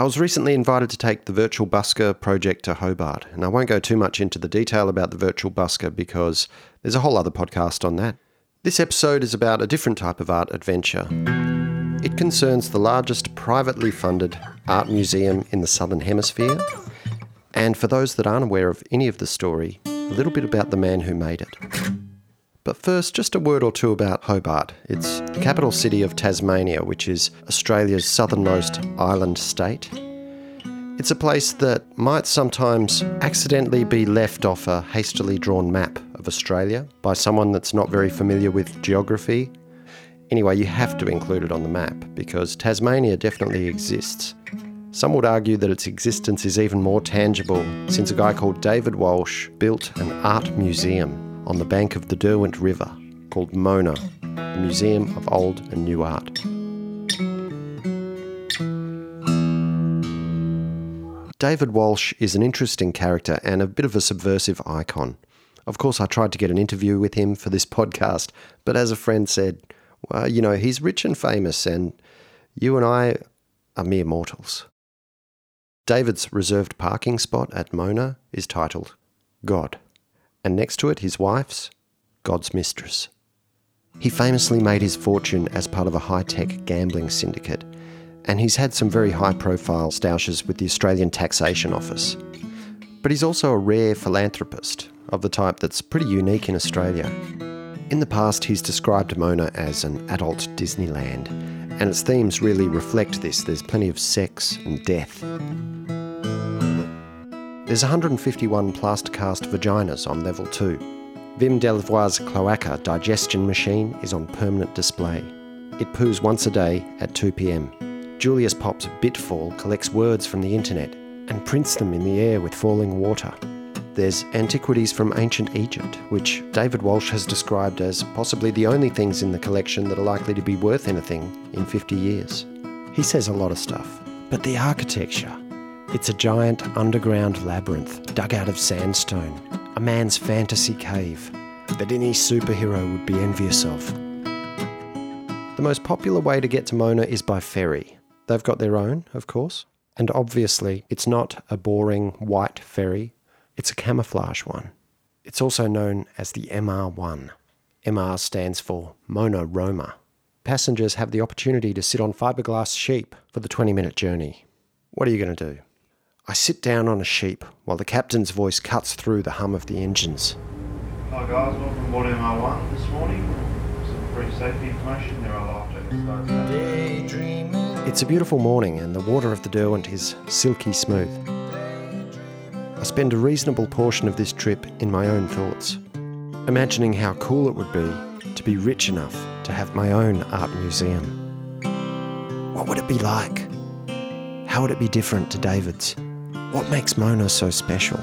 I was recently invited to take the Virtual Busker project to Hobart, and I won't go too much into the detail about the Virtual Busker because there's a whole other podcast on that. This episode is about a different type of art adventure. It concerns the largest privately funded art museum in the Southern Hemisphere, and for those that aren't aware of any of the story, a little bit about the man who made it. But first, just a word or two about Hobart. It's the capital city of Tasmania, which is Australia's southernmost island state. It's a place that might sometimes accidentally be left off a hastily drawn map of Australia by someone that's not very familiar with geography. Anyway, you have to include it on the map because Tasmania definitely exists. Some would argue that its existence is even more tangible since a guy called David Walsh built an art museum on the bank of the Derwent River called Mona, the Museum of Old and New Art. David Walsh is an interesting character and a bit of a subversive icon. Of course, I tried to get an interview with him for this podcast, but as a friend said, well, you know, he's rich and famous, and you and I are mere mortals. David's reserved parking spot at Mona is titled God and next to it his wife's, God's Mistress. He famously made his fortune as part of a high tech gambling syndicate, and he's had some very high profile stoushes with the Australian Taxation Office. But he's also a rare philanthropist of the type that's pretty unique in Australia. In the past, he's described Mona as an adult Disneyland, and its themes really reflect this. There's plenty of sex and death. There's 151 plasticast vaginas on level 2. Wim Delvoye's cloaca digestion machine is on permanent display. It poos once a day at 2 pm. Julius Popp's Bitfall collects words from the internet and prints them in the air with falling water. There's antiquities from ancient Egypt, which David Walsh has described as possibly the only things in the collection that are likely to be worth anything in 50 years. He says a lot of stuff, but the architecture, it's a giant underground labyrinth dug out of sandstone, a man's fantasy cave that any superhero would be envious of. The most popular way to get to Mona is by ferry. They've got their own, of course, and obviously it's not a boring white ferry, it's a camouflage one. It's also known as the MR1. MR stands for Mona Roma. Passengers have the opportunity to sit on fiberglass sheep for the 20 minute journey. What are you going to do? I sit down on a sheep while the captain's voice cuts through the hum of the engines. Hi guys, welcome aboard MR1 this morning. Some brief safety information. There are life jackets It's a beautiful morning and the water of the Derwent is silky smooth. I spend a reasonable portion of this trip in my own thoughts, imagining how cool it would be to be rich enough to have my own art museum. What would it be like? How would it be different to David's? What makes Mona so special?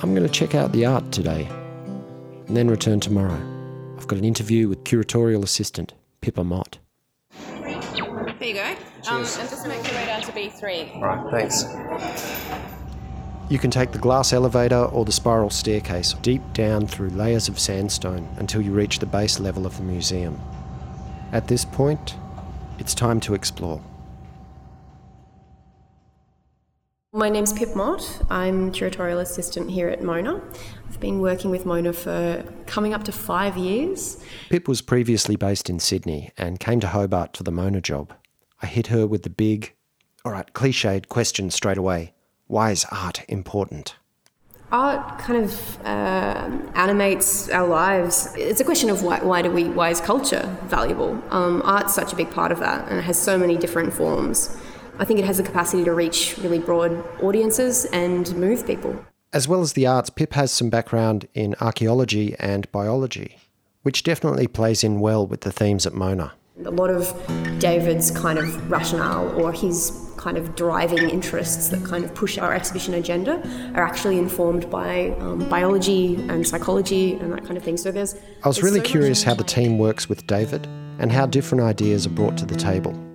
I'm going to check out the art today and then return tomorrow. I've got an interview with curatorial assistant Pippa Mott. There you go. Um, and just make your way down to B3. All right, thanks. You can take the glass elevator or the spiral staircase deep down through layers of sandstone until you reach the base level of the museum. At this point, it's time to explore. My name's Pip Mott. I'm curatorial assistant here at Mona. I've been working with Mona for coming up to five years. Pip was previously based in Sydney and came to Hobart for the Mona job. I hit her with the big, all right, cliched question straight away why is art important? Art kind of uh, animates our lives. It's a question of why, why do we, why is culture valuable? Um, art's such a big part of that, and it has so many different forms. I think it has the capacity to reach really broad audiences and move people. As well as the arts, Pip has some background in archaeology and biology, which definitely plays in well with the themes at Mona. A lot of David's kind of rationale or his kind of driving interests that kind of push our exhibition agenda are actually informed by um, biology and psychology and that kind of thing. So there's. I was really so curious how the team works with David and how different ideas are brought to the table.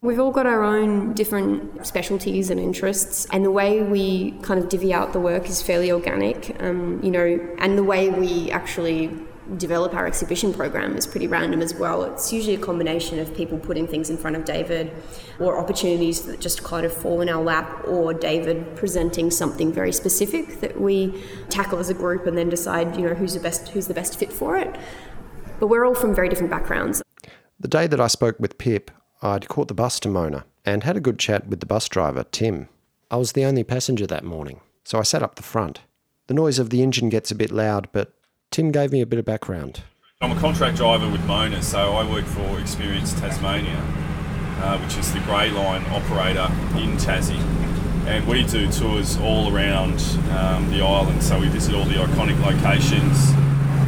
We've all got our own different specialties and interests, and the way we kind of divvy out the work is fairly organic, um, you know, and the way we actually develop our exhibition program is pretty random as well. It's usually a combination of people putting things in front of David or opportunities that just kind of fall in our lap or David presenting something very specific that we tackle as a group and then decide, you know, who's the best who's the best fit for it. But we're all from very different backgrounds. The day that I spoke with Pip, I'd caught the bus to Mona and had a good chat with the bus driver, Tim. I was the only passenger that morning, so I sat up the front. The noise of the engine gets a bit loud, but Tim gave me a bit of background. I'm a contract driver with Mona, so I work for Experience Tasmania, uh, which is the grey line operator in Tassie. And we do tours all around um, the island, so we visit all the iconic locations.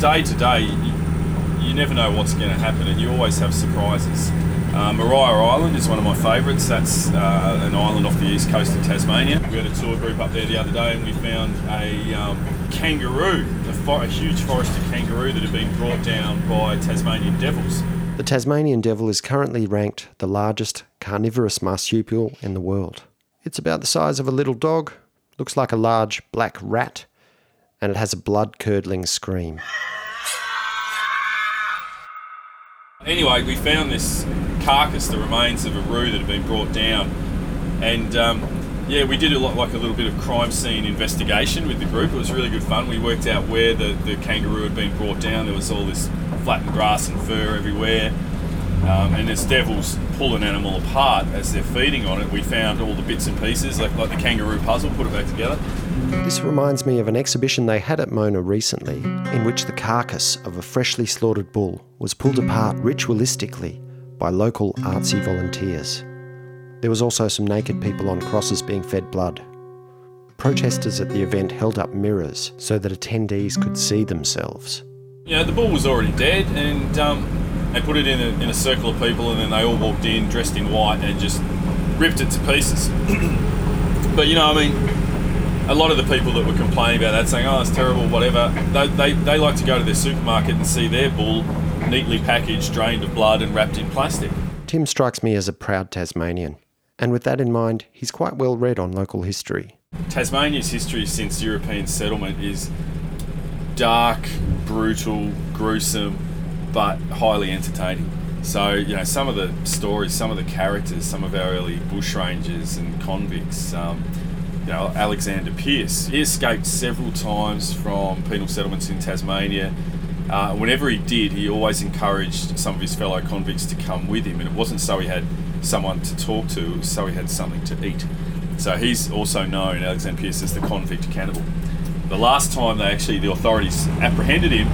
Day to day, you, you never know what's going to happen, and you always have surprises. Uh, Maria Island is one of my favourites. That's uh, an island off the east coast of Tasmania. We had a tour group up there the other day and we found a um, kangaroo, a, fo- a huge forester kangaroo that had been brought down by Tasmanian devils. The Tasmanian devil is currently ranked the largest carnivorous marsupial in the world. It's about the size of a little dog, looks like a large black rat, and it has a blood curdling scream. Anyway, we found this carcass, the remains of a roo that had been brought down, and um, yeah, we did a lot like a little bit of crime scene investigation with the group. It was really good fun. We worked out where the, the kangaroo had been brought down. There was all this flattened grass and fur everywhere. Um, and as devils pull an animal apart as they're feeding on it, we found all the bits and pieces, like, like the kangaroo puzzle, put it back together. This reminds me of an exhibition they had at Mona recently, in which the carcass of a freshly slaughtered bull was pulled apart ritualistically by local artsy volunteers. There was also some naked people on crosses being fed blood. Protesters at the event held up mirrors so that attendees could see themselves. You know, the bull was already dead, and um, they put it in a, in a circle of people, and then they all walked in dressed in white and just ripped it to pieces. but you know, I mean, a lot of the people that were complaining about that, saying, "Oh, it's terrible," whatever, they, they, they like to go to their supermarket and see their bull neatly packaged, drained of blood, and wrapped in plastic. Tim strikes me as a proud Tasmanian, and with that in mind, he's quite well read on local history. Tasmania's history since European settlement is dark, brutal, gruesome, but highly entertaining. So, you know, some of the stories, some of the characters, some of our early bushrangers and convicts, um, you know, Alexander Pearce, he escaped several times from penal settlements in Tasmania. Uh, whenever he did, he always encouraged some of his fellow convicts to come with him, and it wasn't so he had someone to talk to, so he had something to eat. So he's also known, Alexander Pearce, as the convict cannibal. The last time they actually, the authorities apprehended him,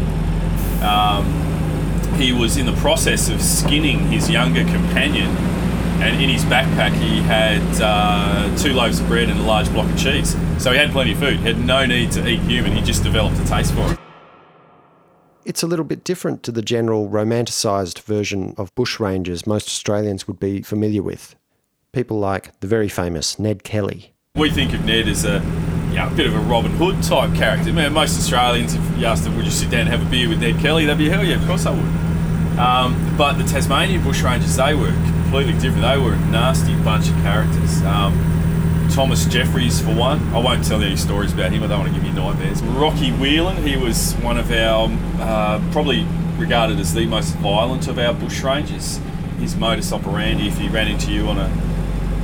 um, he was in the process of skinning his younger companion, and in his backpack he had uh, two loaves of bread and a large block of cheese. So he had plenty of food. He had no need to eat human. He just developed a taste for it. It's a little bit different to the general romanticised version of bushrangers most Australians would be familiar with. People like the very famous Ned Kelly. We think of Ned as a you know, a bit of a Robin Hood type character. Man, most Australians, if you asked them, would you sit down and have a beer with Ned Kelly? They'd be, hell yeah, of course I would. Um, but the Tasmanian bushrangers, they were completely different. They were a nasty bunch of characters. Um, Thomas Jeffries, for one. I won't tell any stories about him. I don't want to give you nightmares. Rocky Whelan, he was one of our, uh, probably regarded as the most violent of our bushrangers. His modus operandi, if he ran into you on a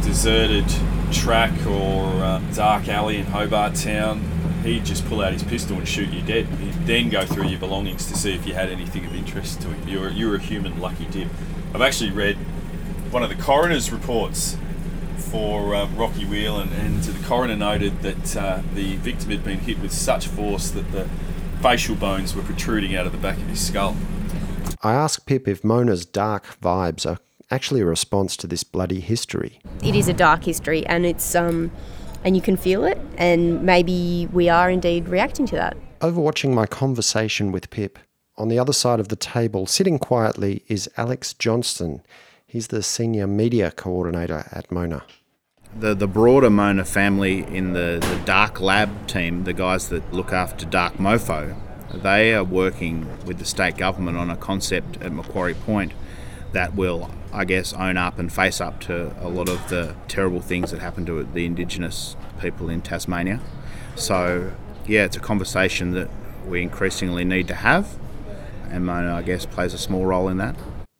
deserted track or uh, dark alley in Hobart Town, he'd just pull out his pistol and shoot you dead. He'd then go through your belongings to see if you had anything of interest to him. You're, you're a human lucky dip. I've actually read one of the coroner's reports for uh, Rocky Whelan, and the coroner noted that uh, the victim had been hit with such force that the facial bones were protruding out of the back of his skull. I asked Pip if Mona's dark vibes are actually a response to this bloody history. It is a dark history, and it's um, and you can feel it, and maybe we are indeed reacting to that. Overwatching my conversation with Pip, on the other side of the table, sitting quietly, is Alex Johnston. He's the senior media coordinator at Mona. The, the broader Mona family in the, the Dark Lab team, the guys that look after Dark Mofo, they are working with the state government on a concept at Macquarie Point that will, I guess, own up and face up to a lot of the terrible things that happen to the Indigenous people in Tasmania. So, yeah, it's a conversation that we increasingly need to have. and Mona, I guess, plays a small role in that.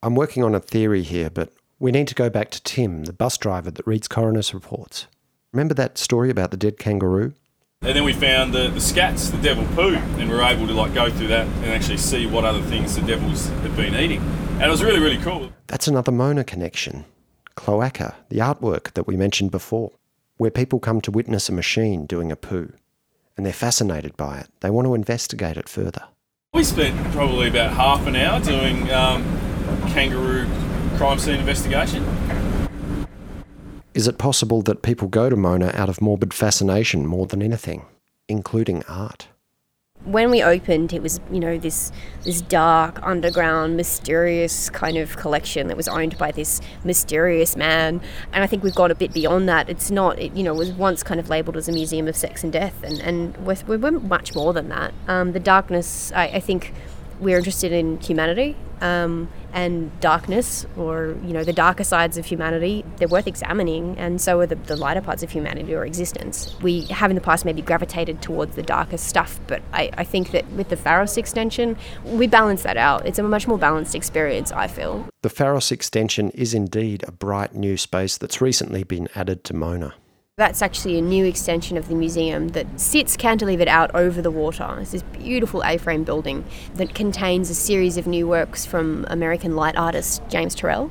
I'm working on a theory here, but we need to go back to Tim, the bus driver that reads coroner's reports. Remember that story about the dead kangaroo? And then we found the, the scats, the devil poo, and we were able to like go through that and actually see what other things the devils had been eating. And it was really, really cool. That's another Mona connection. Cloaca, the artwork that we mentioned before, where people come to witness a machine doing a poo. And they're fascinated by it. They want to investigate it further. We spent probably about half an hour doing um, kangaroo crime scene investigation. Is it possible that people go to Mona out of morbid fascination more than anything, including art? when we opened, it was you know this this dark underground, mysterious kind of collection that was owned by this mysterious man. And I think we've gone a bit beyond that. It's not it, you know it was once kind of labelled as a museum of sex and death, and and we're, we're much more than that. Um, the darkness, I, I think, we're interested in humanity um, and darkness, or you know, the darker sides of humanity. They're worth examining, and so are the, the lighter parts of humanity or existence. We have in the past maybe gravitated towards the darker stuff, but I, I think that with the Pharos extension, we balance that out. It's a much more balanced experience. I feel the Pharos extension is indeed a bright new space that's recently been added to Mona. That's actually a new extension of the museum that sits cantilevered out over the water. It's this beautiful A frame building that contains a series of new works from American light artist James Turrell.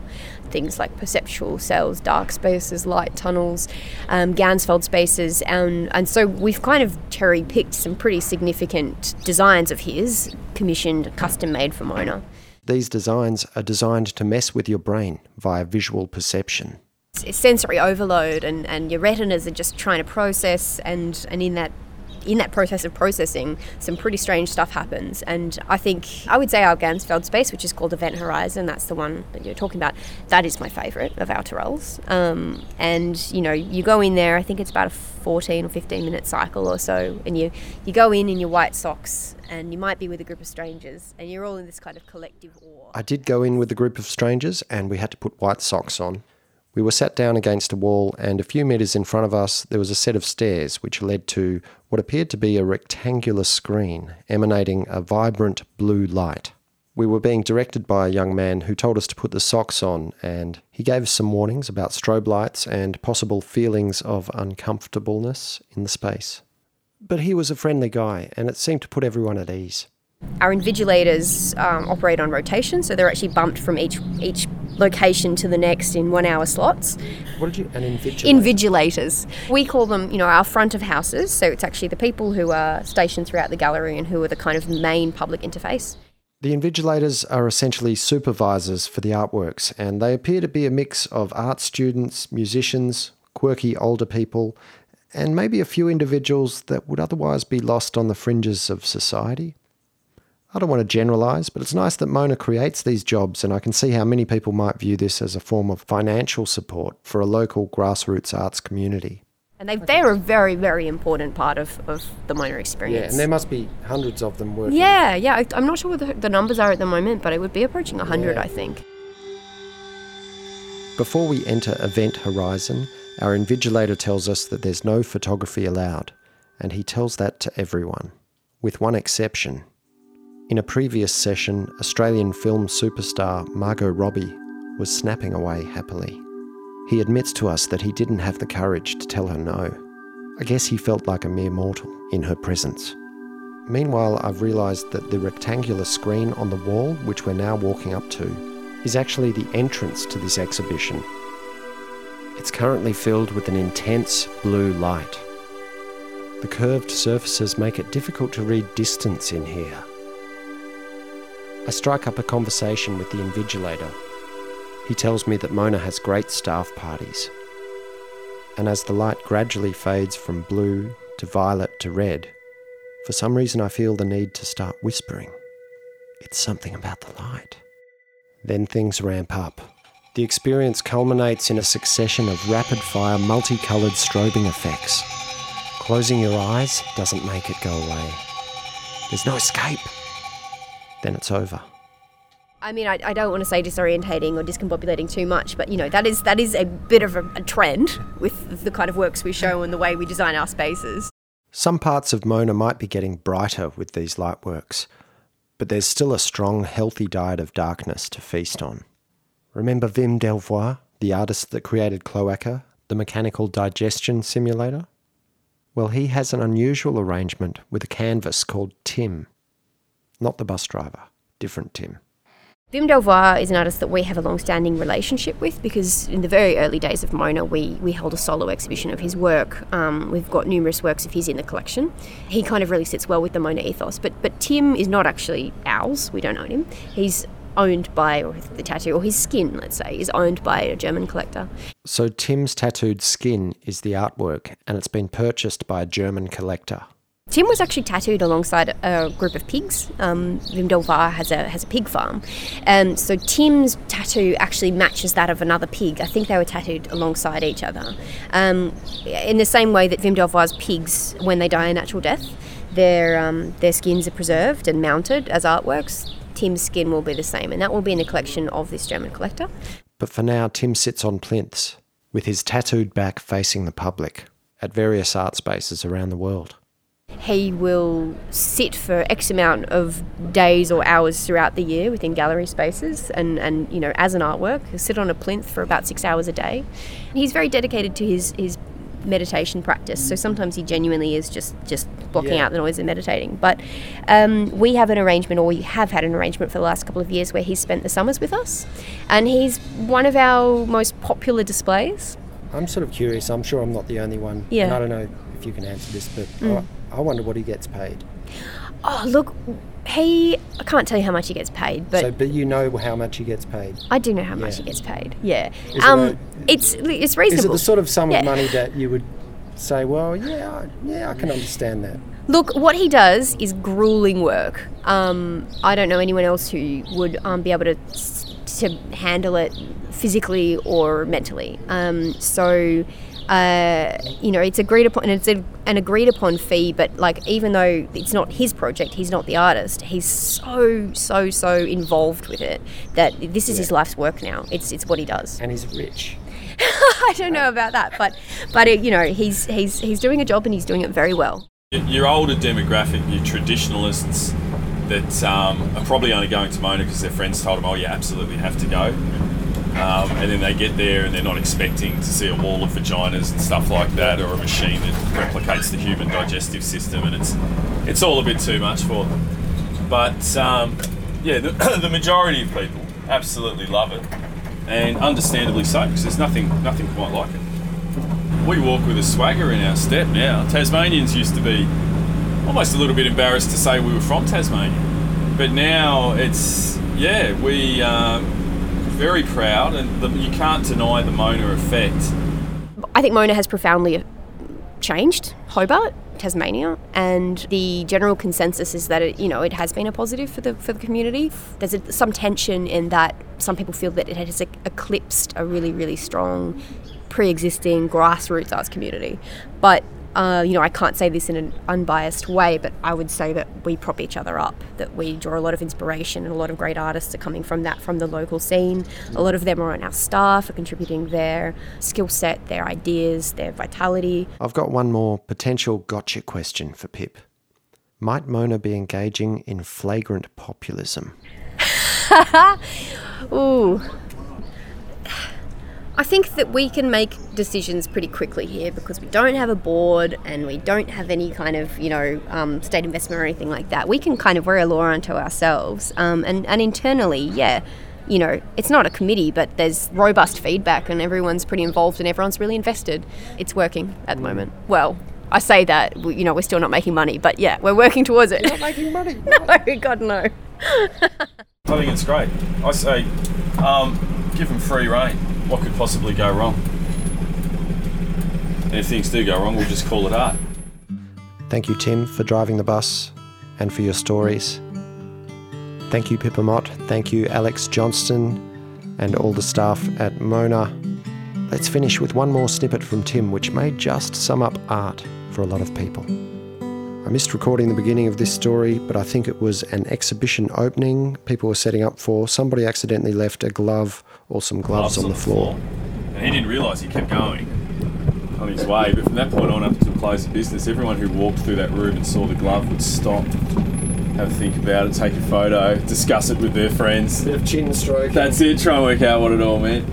Things like perceptual cells, dark spaces, light tunnels, um, Ganzfeld spaces, and, and so we've kind of cherry picked some pretty significant designs of his, commissioned, custom made for Mona. These designs are designed to mess with your brain via visual perception sensory overload and, and your retinas are just trying to process and, and in that in that process of processing, some pretty strange stuff happens. And I think I would say our Ganzfeld space, which is called Event Horizon, that's the one that you're talking about, that is my favourite of our Turrells. Um, and you know, you go in there, I think it's about a 14 or 15 minute cycle or so, and you, you go in in your white socks and you might be with a group of strangers and you're all in this kind of collective awe. I did go in with a group of strangers and we had to put white socks on we were sat down against a wall, and a few metres in front of us there was a set of stairs which led to what appeared to be a rectangular screen emanating a vibrant blue light. We were being directed by a young man who told us to put the socks on, and he gave us some warnings about strobe lights and possible feelings of uncomfortableness in the space. But he was a friendly guy, and it seemed to put everyone at ease. Our invigilators um, operate on rotation, so they're actually bumped from each each location to the next in one hour slots. What did you an invigilator? Invigilators. We call them, you know, our front of houses. So it's actually the people who are stationed throughout the gallery and who are the kind of main public interface. The invigilators are essentially supervisors for the artworks, and they appear to be a mix of art students, musicians, quirky older people, and maybe a few individuals that would otherwise be lost on the fringes of society. I don't want to generalise, but it's nice that Mona creates these jobs, and I can see how many people might view this as a form of financial support for a local grassroots arts community. And they, they're a very, very important part of, of the Mona experience. Yeah, and there must be hundreds of them working. Yeah, yeah. I, am not sure what the, the, numbers are at the moment, but it would be approaching 100, yeah. I think. Before we enter Event Horizon, our invigilator tells us that there's no photography allowed, and he tells that to everyone, with one exception. In a previous session, Australian film superstar Margot Robbie was snapping away happily. He admits to us that he didn't have the courage to tell her no. I guess he felt like a mere mortal in her presence. Meanwhile, I've realised that the rectangular screen on the wall, which we're now walking up to, is actually the entrance to this exhibition. It's currently filled with an intense blue light. The curved surfaces make it difficult to read distance in here. I strike up a conversation with the invigilator. He tells me that Mona has great staff parties. And as the light gradually fades from blue to violet to red, for some reason I feel the need to start whispering. It's something about the light. Then things ramp up. The experience culminates in a succession of rapid fire, multicoloured strobing effects. Closing your eyes doesn't make it go away. There's no escape then it's over. I mean, I, I, don't want to say disorientating or discombobulating too much, but you know that is that is a bit of a, a trend with the kind of works we show and the way we design our spaces. Some parts of Mona might be getting brighter with these light works, but there's still a strong, healthy diet of darkness to feast on. Remember Wim Delvoye, the artist that created Cloaca, the mechanical digestion simulator? Well, he has an unusual arrangement with a canvas called Tim. Not the bus driver, different Tim. Wim Delvoye is an artist that we have a long-standing relationship with because in the very early days of Mona, we, we held a solo exhibition of his work. Um, we've got numerous works of his in the collection. He kind of really sits well with the Mona ethos. But but Tim is not actually ours. We don't own him. He's owned by, or the tattoo, or his skin, let's say, is owned by a German collector. So Tim's tattooed skin is the artwork, and it's been purchased by a German collector. Tim was actually tattooed alongside a group of pigs. Um, Wim Delvoye has a has a pig farm, and so Tim's tattoo actually matches that of another pig. I think they were tattooed alongside each other, um, in the same way that Wim Delvoye's pigs, when they die a natural death, their um, their skins are preserved and mounted as artworks. Tim's skin will be the same, and that will be in a collection of this German collector. But for now, Tim sits on plinths, with his tattooed back facing the public, at various art spaces around the world he will sit for X amount of days or hours throughout the year within gallery spaces and, and you know as an artwork he'll sit on a plinth for about six hours a day he's very dedicated to his, his meditation practice so sometimes he genuinely is just just blocking yeah. out the noise and meditating but um, we have an arrangement or we have had an arrangement for the last couple of years where he's spent the summers with us and he's one of our most popular displays I'm sort of curious I'm sure I'm not the only one yeah. and I don't know if you can answer this but mm. I wonder what he gets paid. Oh, look, he. I can't tell you how much he gets paid, but. So, but you know how much he gets paid. I do know how yeah. much he gets paid. Yeah. Um, it a, it's it's reasonable. Is it the sort of sum yeah. of money that you would say, well, yeah, yeah, I can understand that. Look, what he does is grueling work. Um, I don't know anyone else who would um, be able to to handle it physically or mentally. Um, so uh, you know, it's agreed upon, and it's a, an agreed upon fee. But like, even though it's not his project, he's not the artist. He's so, so, so involved with it that this is yeah. his life's work now. It's it's what he does. And he's rich. I don't know about that, but but it, you know, he's he's he's doing a job and he's doing it very well. Your older demographic, your traditionalists that um, are probably only going to Mona because their friends told them, "Oh, you absolutely have to go." Um, and then they get there and they're not expecting to see a wall of vaginas and stuff like that, or a machine that replicates the human digestive system, and it's it's all a bit too much for them. But um, yeah, the, the, majority of people absolutely love it, and understandably so, because there's nothing nothing quite like it. We walk with a swagger in our step now. Tasmanians used to be almost a little bit embarrassed to say we were from Tasmania, but now it's yeah we. Um, very proud, and the, you can't deny the Mona effect. I think Mona has profoundly changed Hobart, Tasmania, and the general consensus is that it, you know, it has been a positive for the for the community. There's a, some tension in that some people feel that it has eclipsed a really really strong pre-existing grassroots arts community, but uh, you know, I can't say this in an unbiased way, but I would say that we prop each other up, that we draw a lot of inspiration, and a lot of great artists are coming from that, from the local scene. A lot of them are on our staff, are contributing their skill set, their ideas, their vitality. I've got one more potential gotcha question for Pip. Might Mona be engaging in flagrant populism? Ooh, I think that we can make decisions pretty quickly here because we don't have a board and we don't have any kind of, you know, um, state investment or anything like that. We can kind of wear a law unto ourselves. Um, and, and internally, yeah, you know, it's not a committee, but there's robust feedback and everyone's pretty involved and everyone's really invested. It's working at the moment. Well, I say that, you know, we're still not making money, but yeah, we're working towards it. You're not making money? no, God, no. I think it's great. I say, um, give them free rein what could possibly go wrong? And if things do go wrong, we'll just call it art. Thank you, Tim, for driving the bus and for your stories. Thank you, Pippa Mott. Thank you, Alex Johnston, and all the staff at Mona. Let's finish with one more snippet from Tim, which may just sum up art for a lot of people. I missed recording the beginning of this story, but I think it was an exhibition opening people were setting up for. Somebody accidentally left a glove or some gloves, gloves on, on, the floor. floor. And he didn't realise he kept going on his way. But from that point on, up to the close of business, everyone who walked through that room and saw the glove would stop have a think about it, take a photo, discuss it with their friends. Bit of chin stroke. That's it. Try and work out what it all meant.